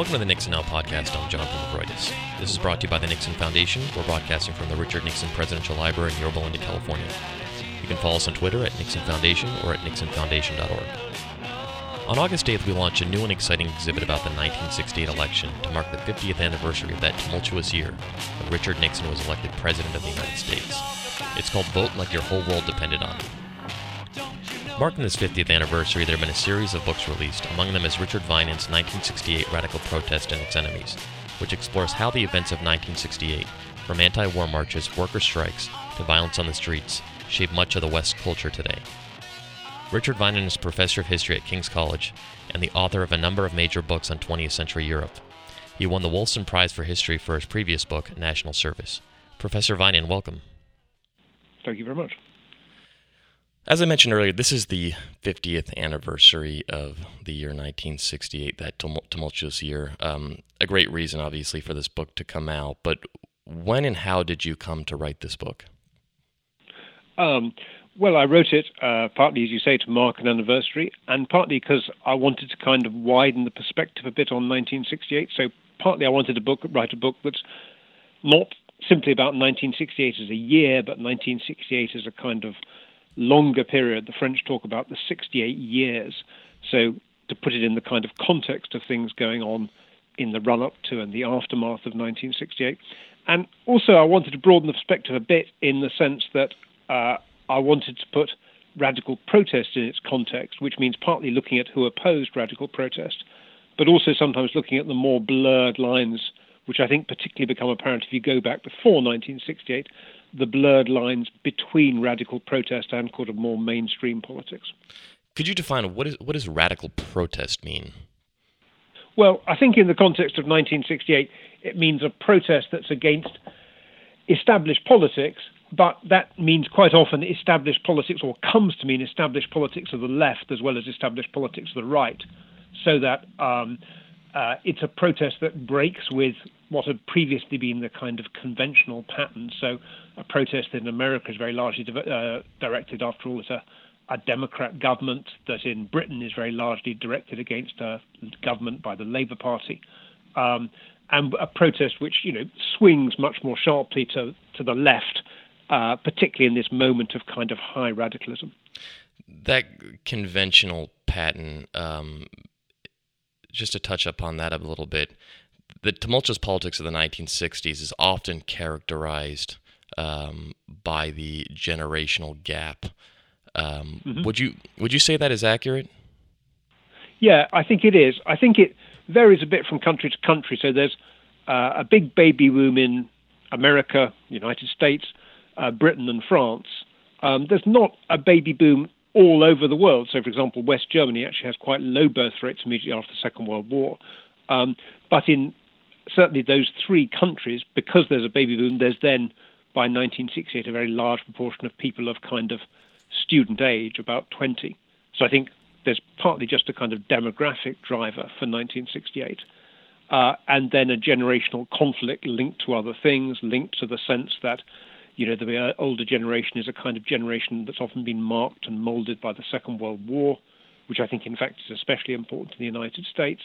Welcome to the Nixon Now podcast. I'm Jonathan Movroydis. This is brought to you by the Nixon Foundation. We're broadcasting from the Richard Nixon Presidential Library in Yorba Linda, California. You can follow us on Twitter at Nixon Foundation or at nixonfoundation.org. On August 8th, we launched a new and exciting exhibit about the 1968 election to mark the 50th anniversary of that tumultuous year when Richard Nixon was elected President of the United States. It's called Vote Like Your Whole World Depended on It. Marking this 50th anniversary, there have been a series of books released. Among them is Richard Vinen's 1968 Radical Protest and Its Enemies, which explores how the events of 1968, from anti war marches, worker strikes, to violence on the streets, shape much of the West culture today. Richard Vinen is professor of history at King's College and the author of a number of major books on 20th century Europe. He won the Wolfson Prize for History for his previous book, National Service. Professor Vinen, welcome. Thank you very much. As I mentioned earlier, this is the 50th anniversary of the year 1968, that tumultuous year. Um, a great reason, obviously, for this book to come out. But when and how did you come to write this book? Um, well, I wrote it uh, partly, as you say, to mark an anniversary, and partly because I wanted to kind of widen the perspective a bit on 1968. So, partly I wanted to book, write a book that's not simply about 1968 as a year, but 1968 as a kind of longer period. The French talk about the 68 years. So, to put it in the kind of context of things going on in the run up to and the aftermath of 1968. And also, I wanted to broaden the perspective a bit in the sense that uh, I wanted to put radical protest in its context, which means partly looking at who opposed radical protest, but also sometimes looking at the more blurred lines, which I think particularly become apparent if you go back before 1968, the blurred lines between radical protest and sort of more mainstream politics. Could you define what is what does radical protest mean? Well, I think in the context of 1968, it means a protest that's against established politics, but that means quite often established politics, or comes to mean established politics of the left as well as established politics of the right, so that um, uh, it's a protest that breaks with what had previously been the kind of conventional pattern. So, a protest in America is very largely uh, directed, after all, at a, a, Democrat government, that in Britain is very largely directed against a government by the Labour Party. Um, and a protest which, you know, swings much more sharply to, to the left, uh, particularly in this moment of kind of high radicalism. That conventional pattern um, just to touch upon that a little bit, the tumultuous politics of the 1960s is often characterized um, by the generational gap. Um, mm-hmm. Would you would you say that is accurate? Yeah, I think it is. I think it varies a bit from country to country. So there's uh, a big baby boom in America, United States, uh, Britain, and France. Um, there's not a baby boom all over the world. So, for example, West Germany actually has quite low birth rates immediately after the Second World War. Um, but in certainly those three countries, because there's a baby boom, there's then by 1968 a very large proportion of people of kind of student age, about 20. So I think there's partly just a kind of demographic driver for 1968. Uh, and then a generational conflict linked to other things, linked to the sense that you know, the older generation is a kind of generation that's often been marked and molded by the Second World War, which I think, in fact, is especially important in the United States.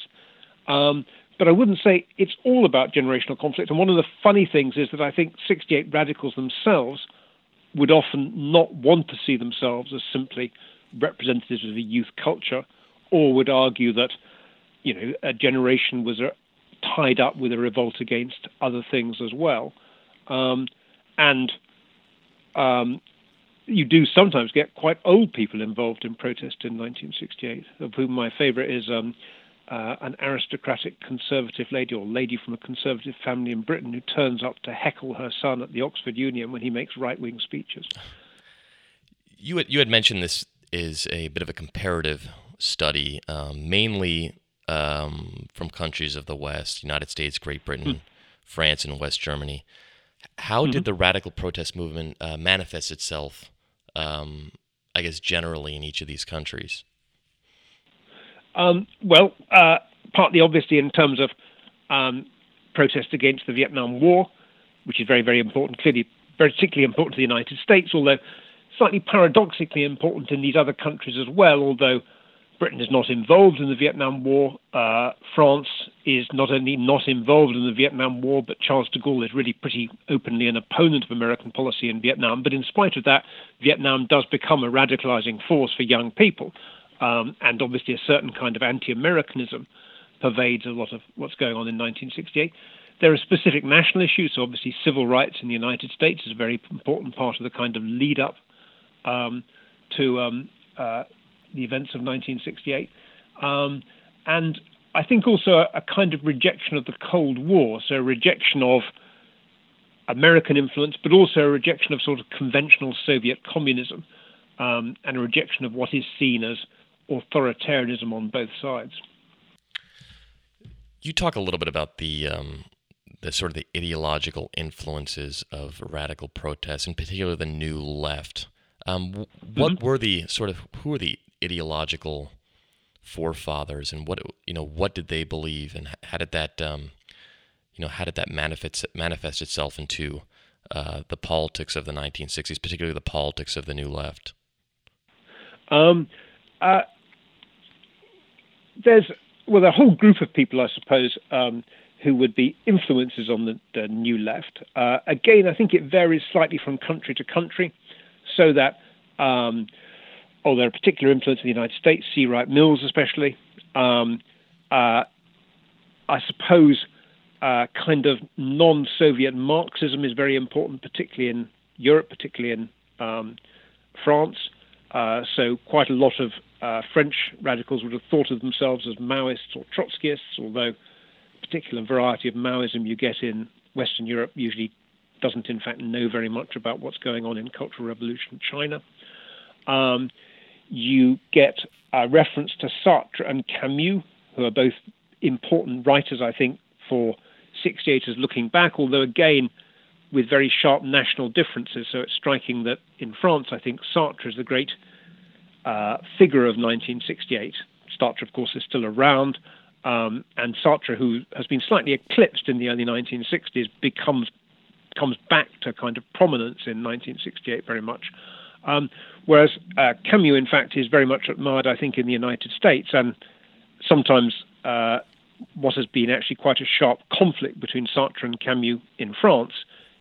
Um, but I wouldn't say it's all about generational conflict. And one of the funny things is that I think 68 radicals themselves would often not want to see themselves as simply representatives of a youth culture, or would argue that, you know, a generation was a, uh, tied up with a revolt against other things as well. Um, and um, you do sometimes get quite old people involved in protest in 1968, of whom my favorite is um, uh, an aristocratic conservative lady or lady from a conservative family in Britain who turns up to heckle her son at the Oxford Union when he makes right wing speeches. You had, you had mentioned this is a bit of a comparative study, um, mainly um, from countries of the West, United States, Great Britain, hmm. France, and West Germany. How mm-hmm. did the radical protest movement uh, manifest itself, um, I guess, generally in each of these countries? Um, well, uh, partly obviously in terms of um, protest against the Vietnam War, which is very, very important, clearly particularly important to the United States, although slightly paradoxically important in these other countries as well, although Britain is not involved in the Vietnam War. Uh, France is not only not involved in the Vietnam War, but Charles de Gaulle is really pretty openly an opponent of American policy in Vietnam. But in spite of that, Vietnam does become a radicalizing force for young people. Um, and obviously, a certain kind of anti Americanism pervades a lot of what's going on in 1968. There are specific national issues, so obviously, civil rights in the United States is a very important part of the kind of lead up um, to um, uh, the events of 1968. Um, and I think also a, a, kind of rejection of the Cold War, so a rejection of American influence, but also a rejection of sort of conventional Soviet communism um, and a rejection of what is seen as authoritarianism on both sides. You talk a little bit about the um, the sort of the ideological influences of radical protests, in particular the New Left. Um, what mm-hmm. were the sort of who were the ideological forefathers, and what you know what did they believe, and how did that um, you know how did that manifest manifest itself into uh, the politics of the 1960s, particularly the politics of the New Left? Um, uh, there's well, a whole group of people, I suppose, um, who would be influences on the, the new left. Uh, again, I think it varies slightly from country to country, so that, um, oh, there are particular influences in the United States, C. Wright Mills especially. Um, uh, I suppose uh, kind of non Soviet Marxism is very important, particularly in Europe, particularly in um, France. Uh, so, quite a lot of uh, French radicals would have thought of themselves as Maoists or Trotskyists, although a particular variety of Maoism you get in Western Europe usually doesn't, in fact, know very much about what's going on in Cultural Revolution China. Um, you get a reference to Sartre and Camus, who are both important writers, I think, for 68ers looking back, although again, with very sharp national differences. So it's striking that in France, I think Sartre is the great uh, figure of 1968. Sartre, of course, is still around, um, and Sartre, who has been slightly eclipsed in the early 1960s, becomes comes back to kind of prominence in 1968 very much. Um, whereas uh, Camus, in fact, is very much admired, I think, in the United States, and sometimes uh, what has been actually quite a sharp conflict between Sartre and Camus in France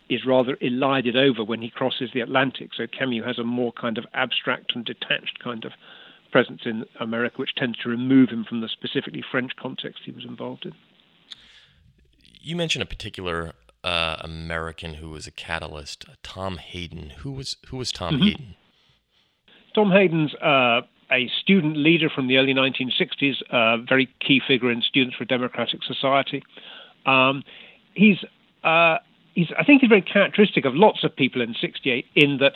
is rather elided over when he crosses the Atlantic. So Camus has a more kind of abstract and detached kind of presence in America, which tends to remove him from the specifically French context he was involved in. You mentioned a particular uh, American who was a catalyst, uh, Tom Hayden. Who was who was Tom mm-hmm. Hayden? Tom Hayden's uh, a student leader from the early 1960s, a uh, very key figure in Students for Democratic Society. Um, he's uh, he's I think he's very characteristic of lots of people in '68 in that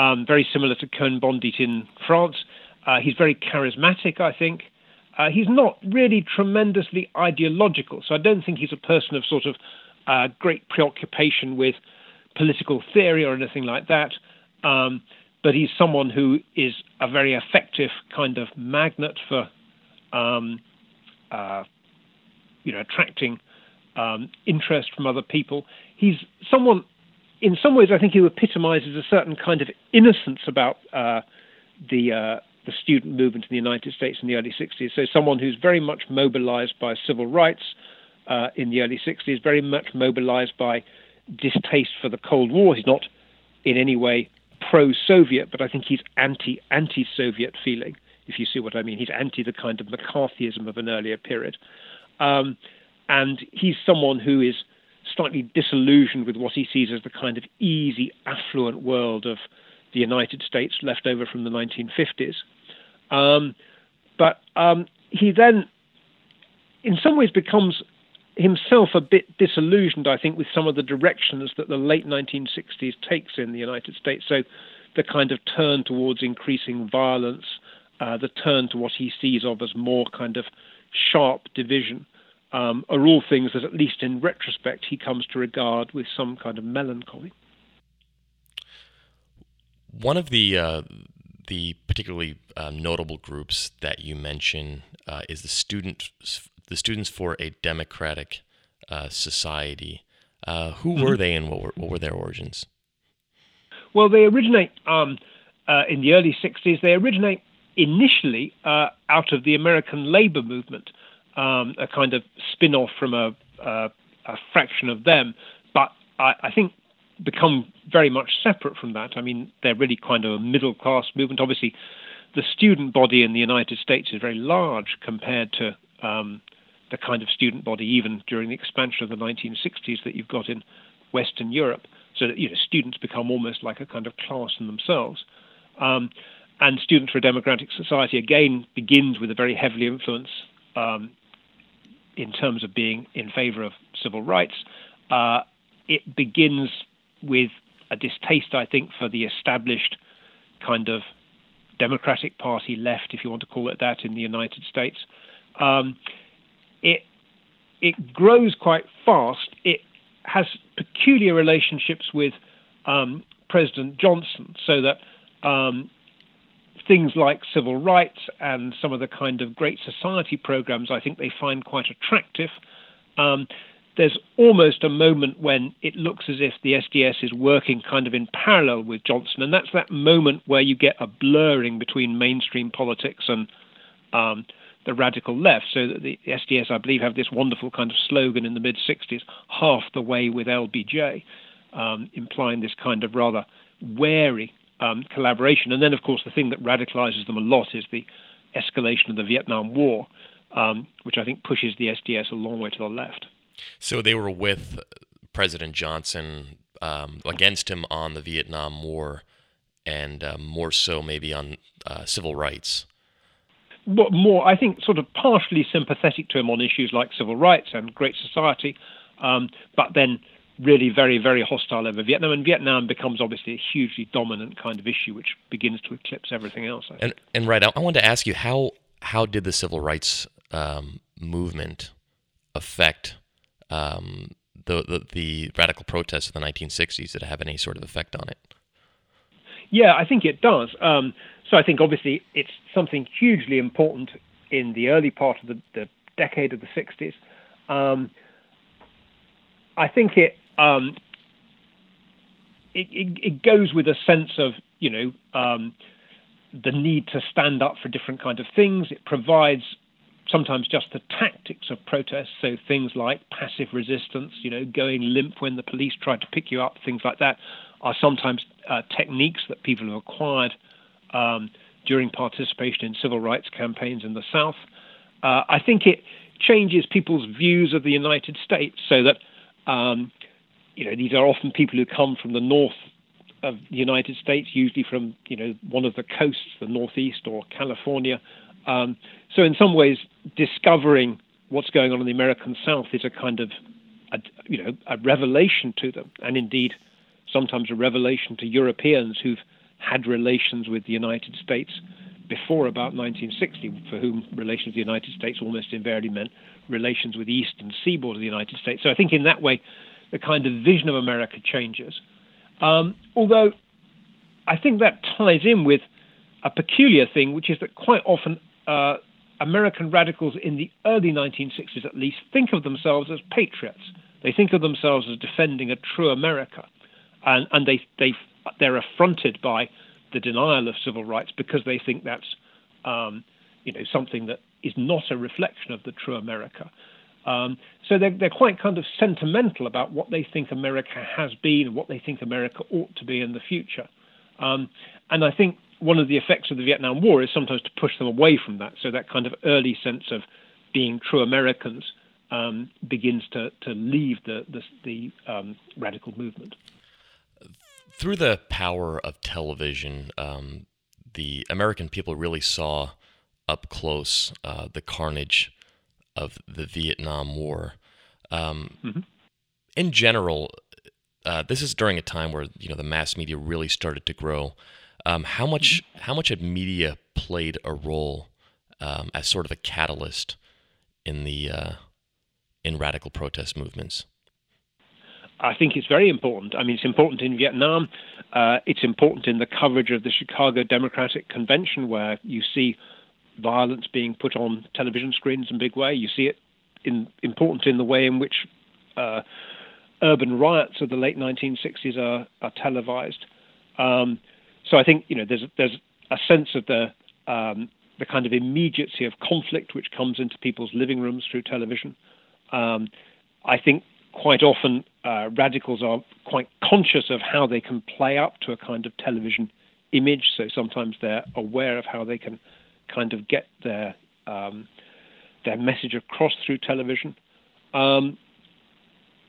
um, very similar to Cohn-Bendit in France. Uh, he's very charismatic, I think. Uh, he's not really tremendously ideological, so I don't think he's a person of sort of uh, great preoccupation with political theory or anything like that. Um, but he's someone who is a very effective kind of magnet for, um, uh, you know, attracting um, interest from other people. He's someone, in some ways, I think he epitomizes a certain kind of innocence about uh, the uh, the student movement in the United States in the early 60s. So, someone who's very much mobilized by civil rights uh, in the early 60s, very much mobilized by distaste for the Cold War. He's not in any way pro Soviet, but I think he's anti anti Soviet feeling, if you see what I mean. He's anti the kind of McCarthyism of an earlier period. Um, and he's someone who is slightly disillusioned with what he sees as the kind of easy, affluent world of the United States left over from the 1950s. Um, but um, he then, in some ways, becomes himself a bit disillusioned, I think, with some of the directions that the late 1960s takes in the United States. So the kind of turn towards increasing violence, uh, the turn to what he sees of as more kind of sharp division, um, are all things that, at least in retrospect, he comes to regard with some kind of melancholy. One of the uh, the particularly uh, notable groups that you mention uh, is the student the Students for a Democratic uh, Society. Uh, who mm-hmm. were they, and what were, what were their origins? Well, they originate um, uh, in the early '60s. They originate initially out of the American labor movement. Um, a kind of spin off from a, a, a, fraction of them, but I, I, think become very much separate from that. I mean, they're really kind of a middle class movement. Obviously, the student body in the United States is very large compared to um, the kind of student body even during the expansion of the 1960s that you've got in Western Europe. So that you know, students become almost like a kind of class in themselves. Um, and Students for a Democratic Society again begins with a very heavily influence um, in terms of being in favor of civil rights. Uh, it begins with a distaste, I think, for the established kind of Democratic Party left, if you want to call it that, in the United States. Um, it it grows quite fast. It has peculiar relationships with um, President Johnson, so that um, things like civil rights and some of the kind of Great Society programs, I think they find quite attractive. Um, there's almost a moment when it looks as if the SDS is working kind of in parallel with Johnson, and that's that moment where you get a blurring between mainstream politics and um, the radical left. So the SDS, I believe, have this wonderful kind of slogan in the mid 60s, half the way with LBJ, um, implying this kind of rather wary um, collaboration. And then, of course, the thing that radicalizes them a lot is the escalation of the Vietnam War, um, which I think pushes the SDS a long way to the left. So they were with President Johnson um, against him on the Vietnam War, and uh, more so maybe on uh, civil rights. More, I think, sort of partially sympathetic to him on issues like civil rights and Great Society, um, but then really very, very hostile over Vietnam. And Vietnam becomes obviously a hugely dominant kind of issue, which begins to eclipse everything else. And and right, I, I wanted to ask you how how did the civil rights um, movement affect um, the, the, the radical protests of the 1960s? Did it have any sort of effect on it? Yeah, I think it does. Um, so I think obviously it's something hugely important in the early part of the, the decade of the 60s. Um, I think it, um, it, it, it goes with a sense of you know um, the need to stand up for different kind of things. It provides sometimes just the tactics of protest, so things like passive resistance, you know, going limp when the police try to pick you up, things like that, are sometimes uh, techniques that people have acquired um, during participation in civil rights campaigns in the South. Uh, I think it changes people's views of the United States so that, um, you know, these are often people who come from the north of the United States, usually from, you know, one of the coasts, the Northeast or California, um, so in some ways, discovering what's going on in the American South is a kind of, a, you know, a revelation to them, and indeed, sometimes a revelation to Europeans who've had relations with the United States before about 1960, for whom relations with the United States almost invariably meant relations with the eastern seaboard of the United States. So I think in that way, the kind of vision of America changes. Um, although I think that ties in with a peculiar thing, which is that quite often uh, American radicals in the early 1960s, at least, think of themselves as patriots. They think of themselves as defending a true America, and, and they they they're affronted by the denial of civil rights because they think that's um, you know something that is not a reflection of the true America. Um, so they're, they're quite kind of sentimental about what they think America has been and what they think America ought to be in the future. Um, and I think one of the effects of the Vietnam War is sometimes to push them away from that. So that kind of early sense of being true Americans um, begins to, to leave the, the, the um, radical movement. Through the power of television, um, the American people really saw up close uh, the carnage of the Vietnam War. Um, mm-hmm. In general, uh, this is during a time where you know the mass media really started to grow. Um, how much how much had media played a role um, as sort of a catalyst in the uh, in radical protest movements? I think it's very important. I mean, it's important in Vietnam. Uh, it's important in the coverage of the Chicago Democratic Convention, where you see violence being put on television screens in big way. You see it in, important in the way in which uh, urban riots of the late 1960s are, are televised. Um, so I think you know there's there's a sense of the um, the kind of immediacy of conflict which comes into people's living rooms through television. Um, I think quite often uh, radicals are quite conscious of how they can play up to a kind of television image. So sometimes they're aware of how they can kind of get their um, their message across through television. Um,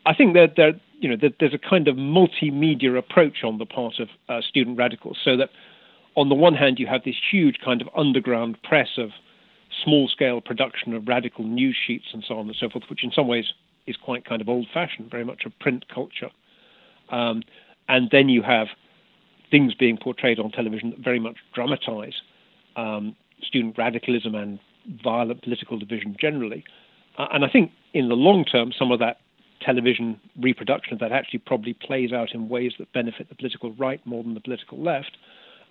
I think that there, you know, there's a kind of multimedia approach on the part of uh, student radicals, so that on the one hand you have this huge kind of underground press of small-scale production of radical news sheets and so on and so forth, which in some ways is quite kind of old-fashioned, very much a print culture. Um, and then you have things being portrayed on television that very much dramatize um, student radicalism and violent political division generally. Uh, and I think in the long term, some of that television reproduction of that actually probably plays out in ways that benefit the political right more than the political left.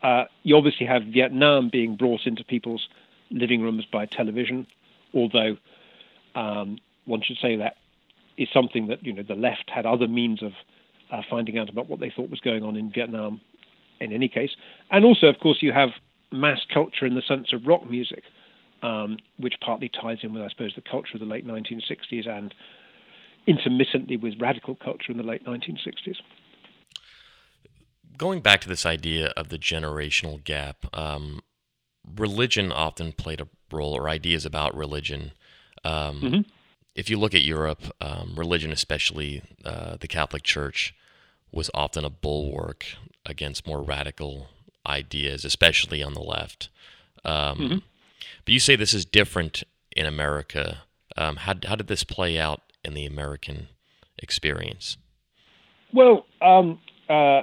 Uh, you obviously have Vietnam being brought into people's living rooms by television, although um, one should say that is something that you know the left had other means of uh, finding out about what they thought was going on in Vietnam. In any case, and also, of course, you have mass culture in the sense of rock music, um, which partly ties in with, I suppose, the culture of the late 1960s and intermittently with radical culture in the late 1960s. Going back to this idea of the generational gap, um, religion often played a role, or ideas about religion. Um, mm-hmm. If you look at Europe, um, religion, especially uh, the Catholic Church, was often a bulwark against more radical ideas, especially on the left. Um, mm-hmm. But you say this is different in America. Um, how, how did this play out in the American experience? Well, um, uh,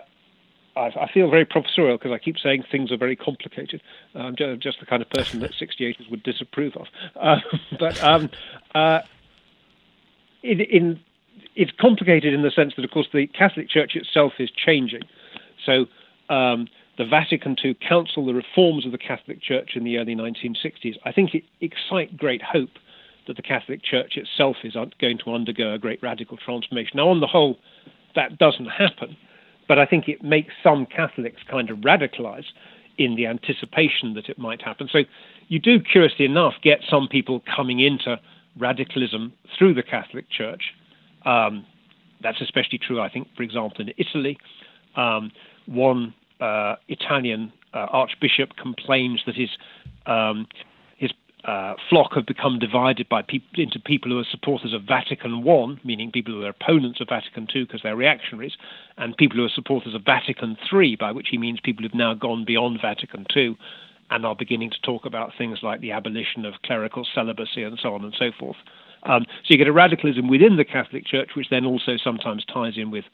I, I, feel very professorial because I keep saying things are very complicated. I'm just, just the kind of person that 68ers would disapprove of. Uh, but um, uh, in, in, it's complicated in the sense that, of course, the Catholic Church itself is changing. So um, the Vatican II Council, the reforms of the Catholic Church in the early 1960s, I think it excite great hope that the Catholic Church itself is going to undergo a great radical transformation. Now, on the whole, that doesn't happen, but I think it makes some Catholics kind of radicalize in the anticipation that it might happen. So you do, curiously enough, get some people coming into radicalism through the Catholic Church. Um, that's especially true, I think, for example, in Italy. Um, one uh, Italian uh, archbishop complains that his um, uh, flock have become divided by pe- into people who are supporters of Vatican I, meaning people who are opponents of Vatican II because they're reactionaries, and people who are supporters of Vatican III, by which he means people who've now gone beyond Vatican II and are beginning to talk about things like the abolition of clerical celibacy and so on and so forth. Um, so you get a radicalism within the Catholic Church, which then also sometimes ties in with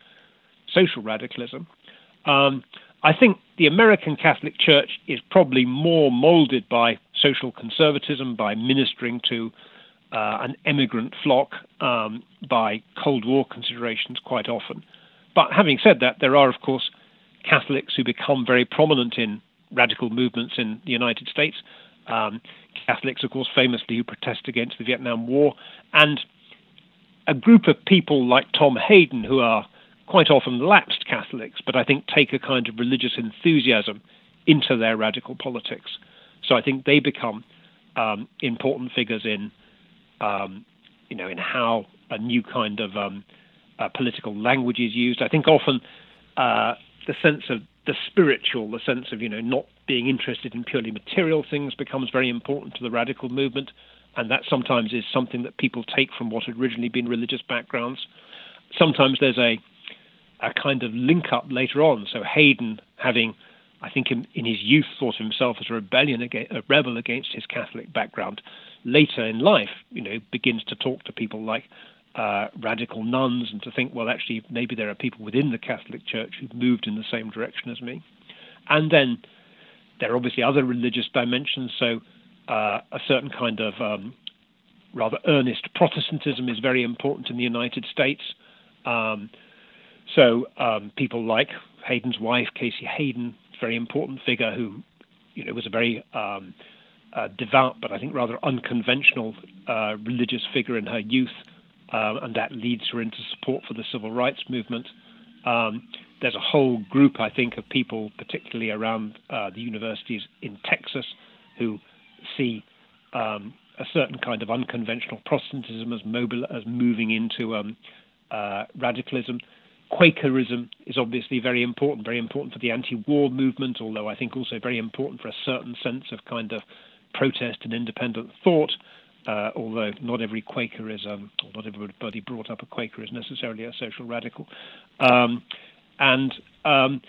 social radicalism. Um, I think the American Catholic Church is probably more molded by social conservatism, by ministering to uh, an emigrant flock, um, by Cold War considerations quite often. But having said that, there are, of course, Catholics who become very prominent in radical movements in the United States. Um, Catholics, of course, famously who protest against the Vietnam War, and a group of people like Tom Hayden who are quite often lapsed Catholics, but I think take a kind of religious enthusiasm into their radical politics. So I think they become um, important figures in, um, you know, in how a new kind of um, uh, political language is used. I think often uh, the sense of the spiritual, the sense of you know not being interested in purely material things, becomes very important to the radical movement, and that sometimes is something that people take from what had originally been religious backgrounds. Sometimes there's a a kind of link up later on. So Hayden, having, I think, in, in his youth, thought of himself as a rebellion against, a rebel against his Catholic background, later in life, you know, begins to talk to people like uh, radical nuns and to think, well, actually, maybe there are people within the Catholic Church who've moved in the same direction as me. And then there are obviously other religious dimensions. So uh, a certain kind of um, rather earnest Protestantism is very important in the United States. Um, so um, people like Hayden's wife, Casey Hayden, very important figure who, you know, was a very um, uh, devout but I think rather unconventional uh, religious figure in her youth, uh, and that leads her into support for the civil rights movement. Um, there's a whole group, I think, of people, particularly around uh, the universities in Texas, who see um, a certain kind of unconventional Protestantism as mobile as moving into um, uh, radicalism. Quakerism is obviously very important, very important for the anti-war movement, although I think also very important for a certain sense of kind of protest and independent thought. Uh, although not every Quaker is, um, or not everybody brought up a Quaker is necessarily a social radical. Um, and um,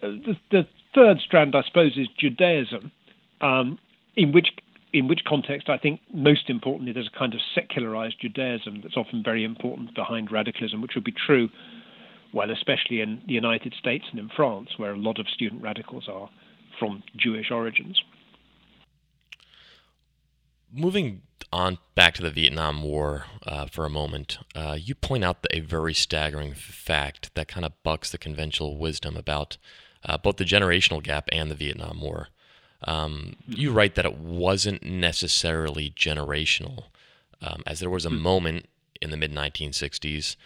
the, the, third strand, I suppose, is Judaism, um, in which in which context I think most importantly there's a kind of secularized Judaism that's often very important behind radicalism, which would be true, well, especially in the United States and in France, where a lot of student radicals are from Jewish origins. Moving on back to the Vietnam War uh, for a moment, uh, you point out a very staggering fact that kind of bucks the conventional wisdom about uh, both the generational gap and the Vietnam War. Um, you write that it wasn't necessarily generational, um, as there was a hmm. moment in the mid 1960s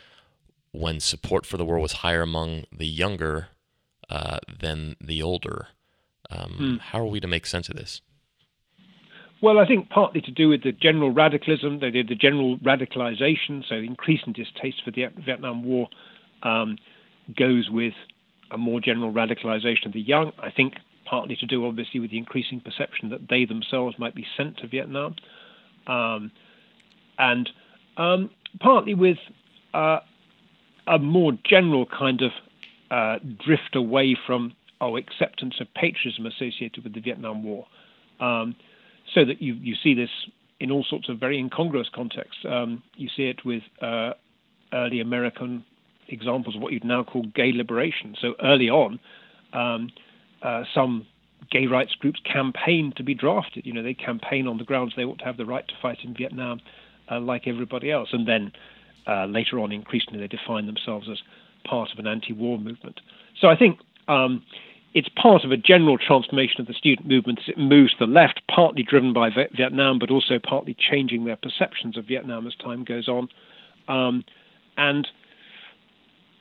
when support for the war was higher among the younger uh, than the older. Um, hmm. How are we to make sense of this? Well, I think partly to do with the general radicalism, the, the general radicalization, so increasing distaste for the Vietnam War um, goes with a more general radicalization of the young. I think partly to do, obviously, with the increasing perception that they themselves might be sent to Vietnam, um, and um, partly with uh, a more general kind of uh, drift away from oh, acceptance of patriotism associated with the Vietnam War. Um, so that you, you see this in all sorts of very incongruous contexts. Um, you see it with uh, early American examples of what you'd now call gay liberation. So early on, um, uh, some gay rights groups campaign to be drafted. You know, they campaign on the grounds they ought to have the right to fight in Vietnam, uh, like everybody else. And then uh, later on, increasingly, they define themselves as part of an anti-war movement. So I think um, it's part of a general transformation of the student movement as it moves to the left, partly driven by Vietnam, but also partly changing their perceptions of Vietnam as time goes on. Um, and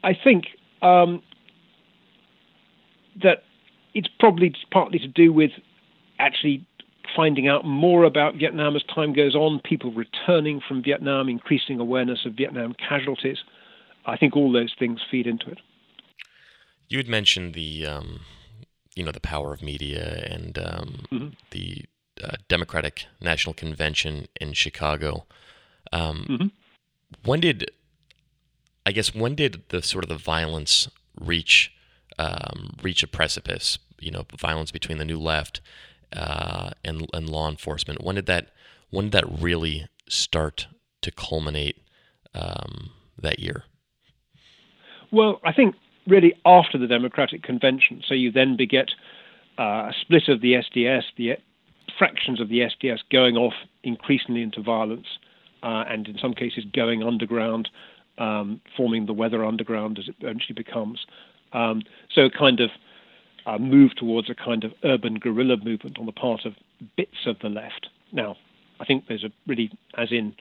I think um, that it's probably partly to do with actually finding out more about Vietnam as time goes on, people returning from Vietnam, increasing awareness of Vietnam casualties. I think all those things feed into it. You had mentioned the, um, you know, the power of media and um, mm-hmm. the uh, Democratic National Convention in Chicago. Um, mm-hmm. When did, I guess, when did the sort of the violence reach um, reach a precipice? You know violence between the new left uh, and and law enforcement. When did that when did that really start to culminate um, that year? Well, I think really after the Democratic Convention. So you then beget uh, a split of the SDS, the fractions of the SDS going off increasingly into violence, uh, and in some cases going underground, um, forming the Weather Underground as it eventually becomes. Um, so kind of uh, move towards a kind of urban guerrilla movement on the part of bits of the left. Now, I think there's a really, as in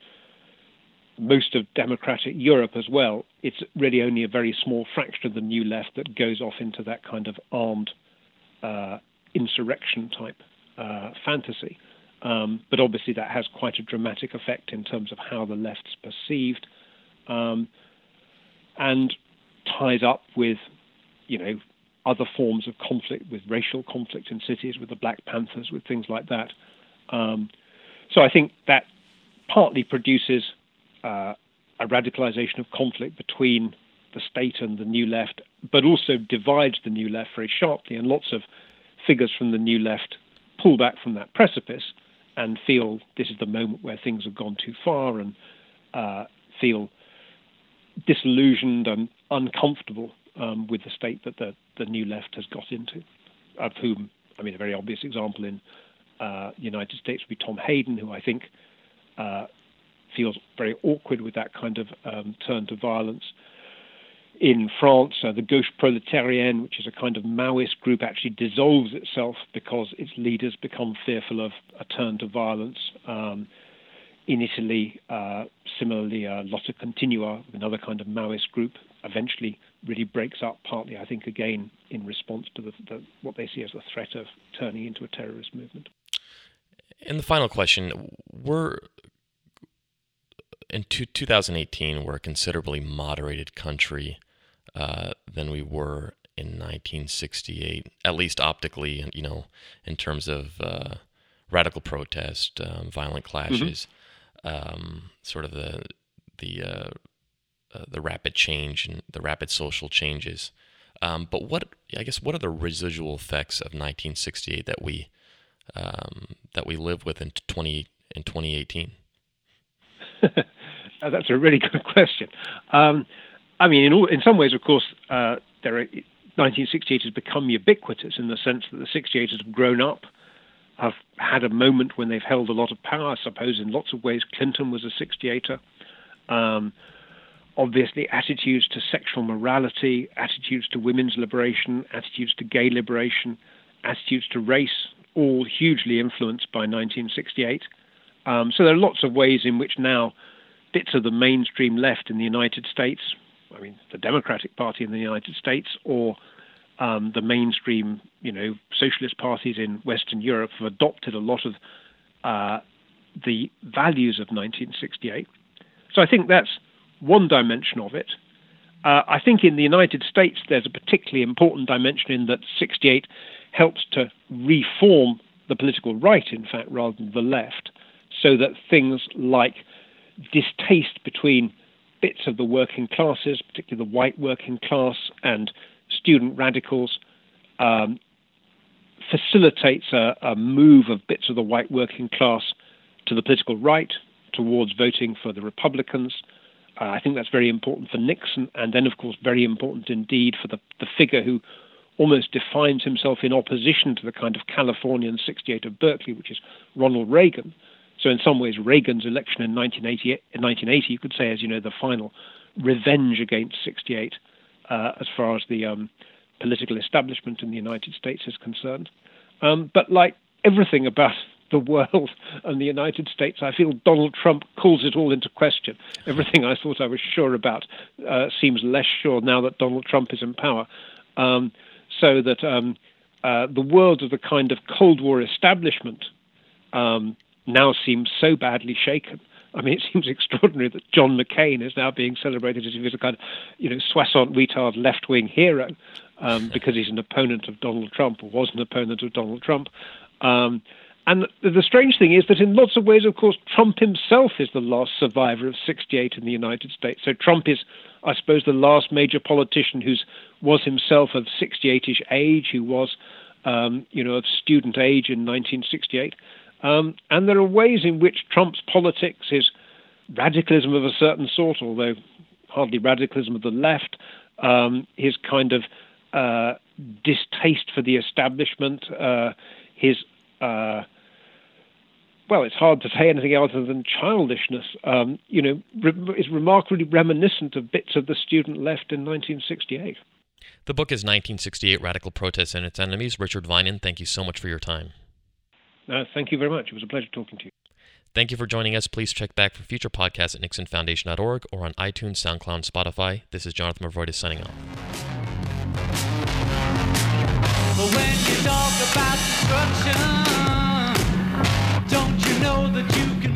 most of democratic Europe as well, it's really only a very small fraction of the new left that goes off into that kind of armed uh, insurrection type uh, fantasy. Um, but obviously, that has quite a dramatic effect in terms of how the left's perceived, um, and ties up with, you know, other forms of conflict, with racial conflict in cities, with the Black Panthers, with things like that. Um, so I think that partly produces uh, a radicalization of conflict between the state and the new left, but also divides the new left very sharply. And lots of figures from the new left pull back from that precipice and feel this is the moment where things have gone too far and uh, feel disillusioned and uncomfortable um, with the state that the, the new left has got into, of whom, I mean, a very obvious example in uh, the United States would be Tom Hayden, who I think uh, feels very awkward with that kind of um, turn to violence. In France, uh, the Gauche Proletarienne, which is a kind of Maoist group, actually dissolves itself because its leaders become fearful of a turn to violence. Um, in Italy, uh, similarly, uh, Lotta Continua, another kind of Maoist group, eventually really breaks up, partly, I think, again, in response to the, the, what they see as the threat of turning into a terrorist movement. And the final question: We're in two, 2018, we're a considerably moderated country uh, than we were in 1968, at least optically, you know, in terms of uh, radical protest, um, violent clashes, mm-hmm. um, sort of the the uh, uh, the rapid change and the rapid social changes. Um, but what I guess what are the residual effects of 1968 that we um, that we live with in 20 in 2018? That's a really good question. Um, I mean, in, all, in some ways, of course, uh, there are, 1968 has become ubiquitous in the sense that the 68ers have grown up, have had a moment when they've held a lot of power. I suppose in lots of ways, Clinton was a 68er. Obviously, attitudes to sexual morality, attitudes to women's liberation, attitudes to gay liberation, attitudes to race, all hugely influenced by 1968. Um, so there are lots of ways in which now bits of the mainstream left in the United States, I mean, the Democratic Party in the United States, or um, the mainstream, you know, socialist parties in Western Europe have adopted a lot of uh, the values of 1968. So I think that's one dimension of it. Uh, I think in the United States there's a particularly important dimension in that 68 helps to reform the political right, in fact, rather than the left, so that things like distaste between bits of the working classes, particularly the white working class and student radicals, um, facilitates a, a, move of bits of the white working class to the political right towards voting for the Republicans. Uh, I think that's very important for Nixon, and then, of course, very important indeed for the, the figure who almost defines himself in opposition to the kind of Californian 68 of Berkeley, which is Ronald Reagan, so in some ways, Reagan's election in 1980, in 1980 you could say, as you know, the final revenge against 68 uh, as far as the um, political establishment in the United States is concerned. Um, but like everything about the world and the United States, I feel Donald Trump calls it all into question. Everything I thought I was sure about uh, seems less sure now that Donald Trump is in power. Um, so that um, uh, the world of the kind of Cold War establishment um, now seems so badly shaken. I mean, it seems extraordinary that John McCain is now being celebrated as if he's a kind of, you know, soixante-huitard left-wing hero um, because he's an opponent of Donald Trump or was an opponent of Donald Trump. And the strange thing is that in lots of ways, of course, Trump himself is the last survivor of 68 in the United States. So Trump is, I suppose, the last major politician who was himself of 68-ish age, who was, um, you know, of student age in 1968. Um, and there are ways in which Trump's politics, his radicalism of a certain sort, although hardly radicalism of the left, um, his kind of uh, distaste for the establishment, uh, his uh, well, it's hard to say anything other than childishness. Um, you know, re- is remarkably reminiscent of bits of the student left in 1968. The book is 1968 Radical Protests and Its Enemies. Richard Vinen, thank you so much for your time. Uh, thank you very much. It was a pleasure talking to you. Thank you for joining us. Please check back for future podcasts at nixonfoundation.org or on iTunes, SoundCloud, Spotify. This is Jonathan Movroydis signing off. Know that you can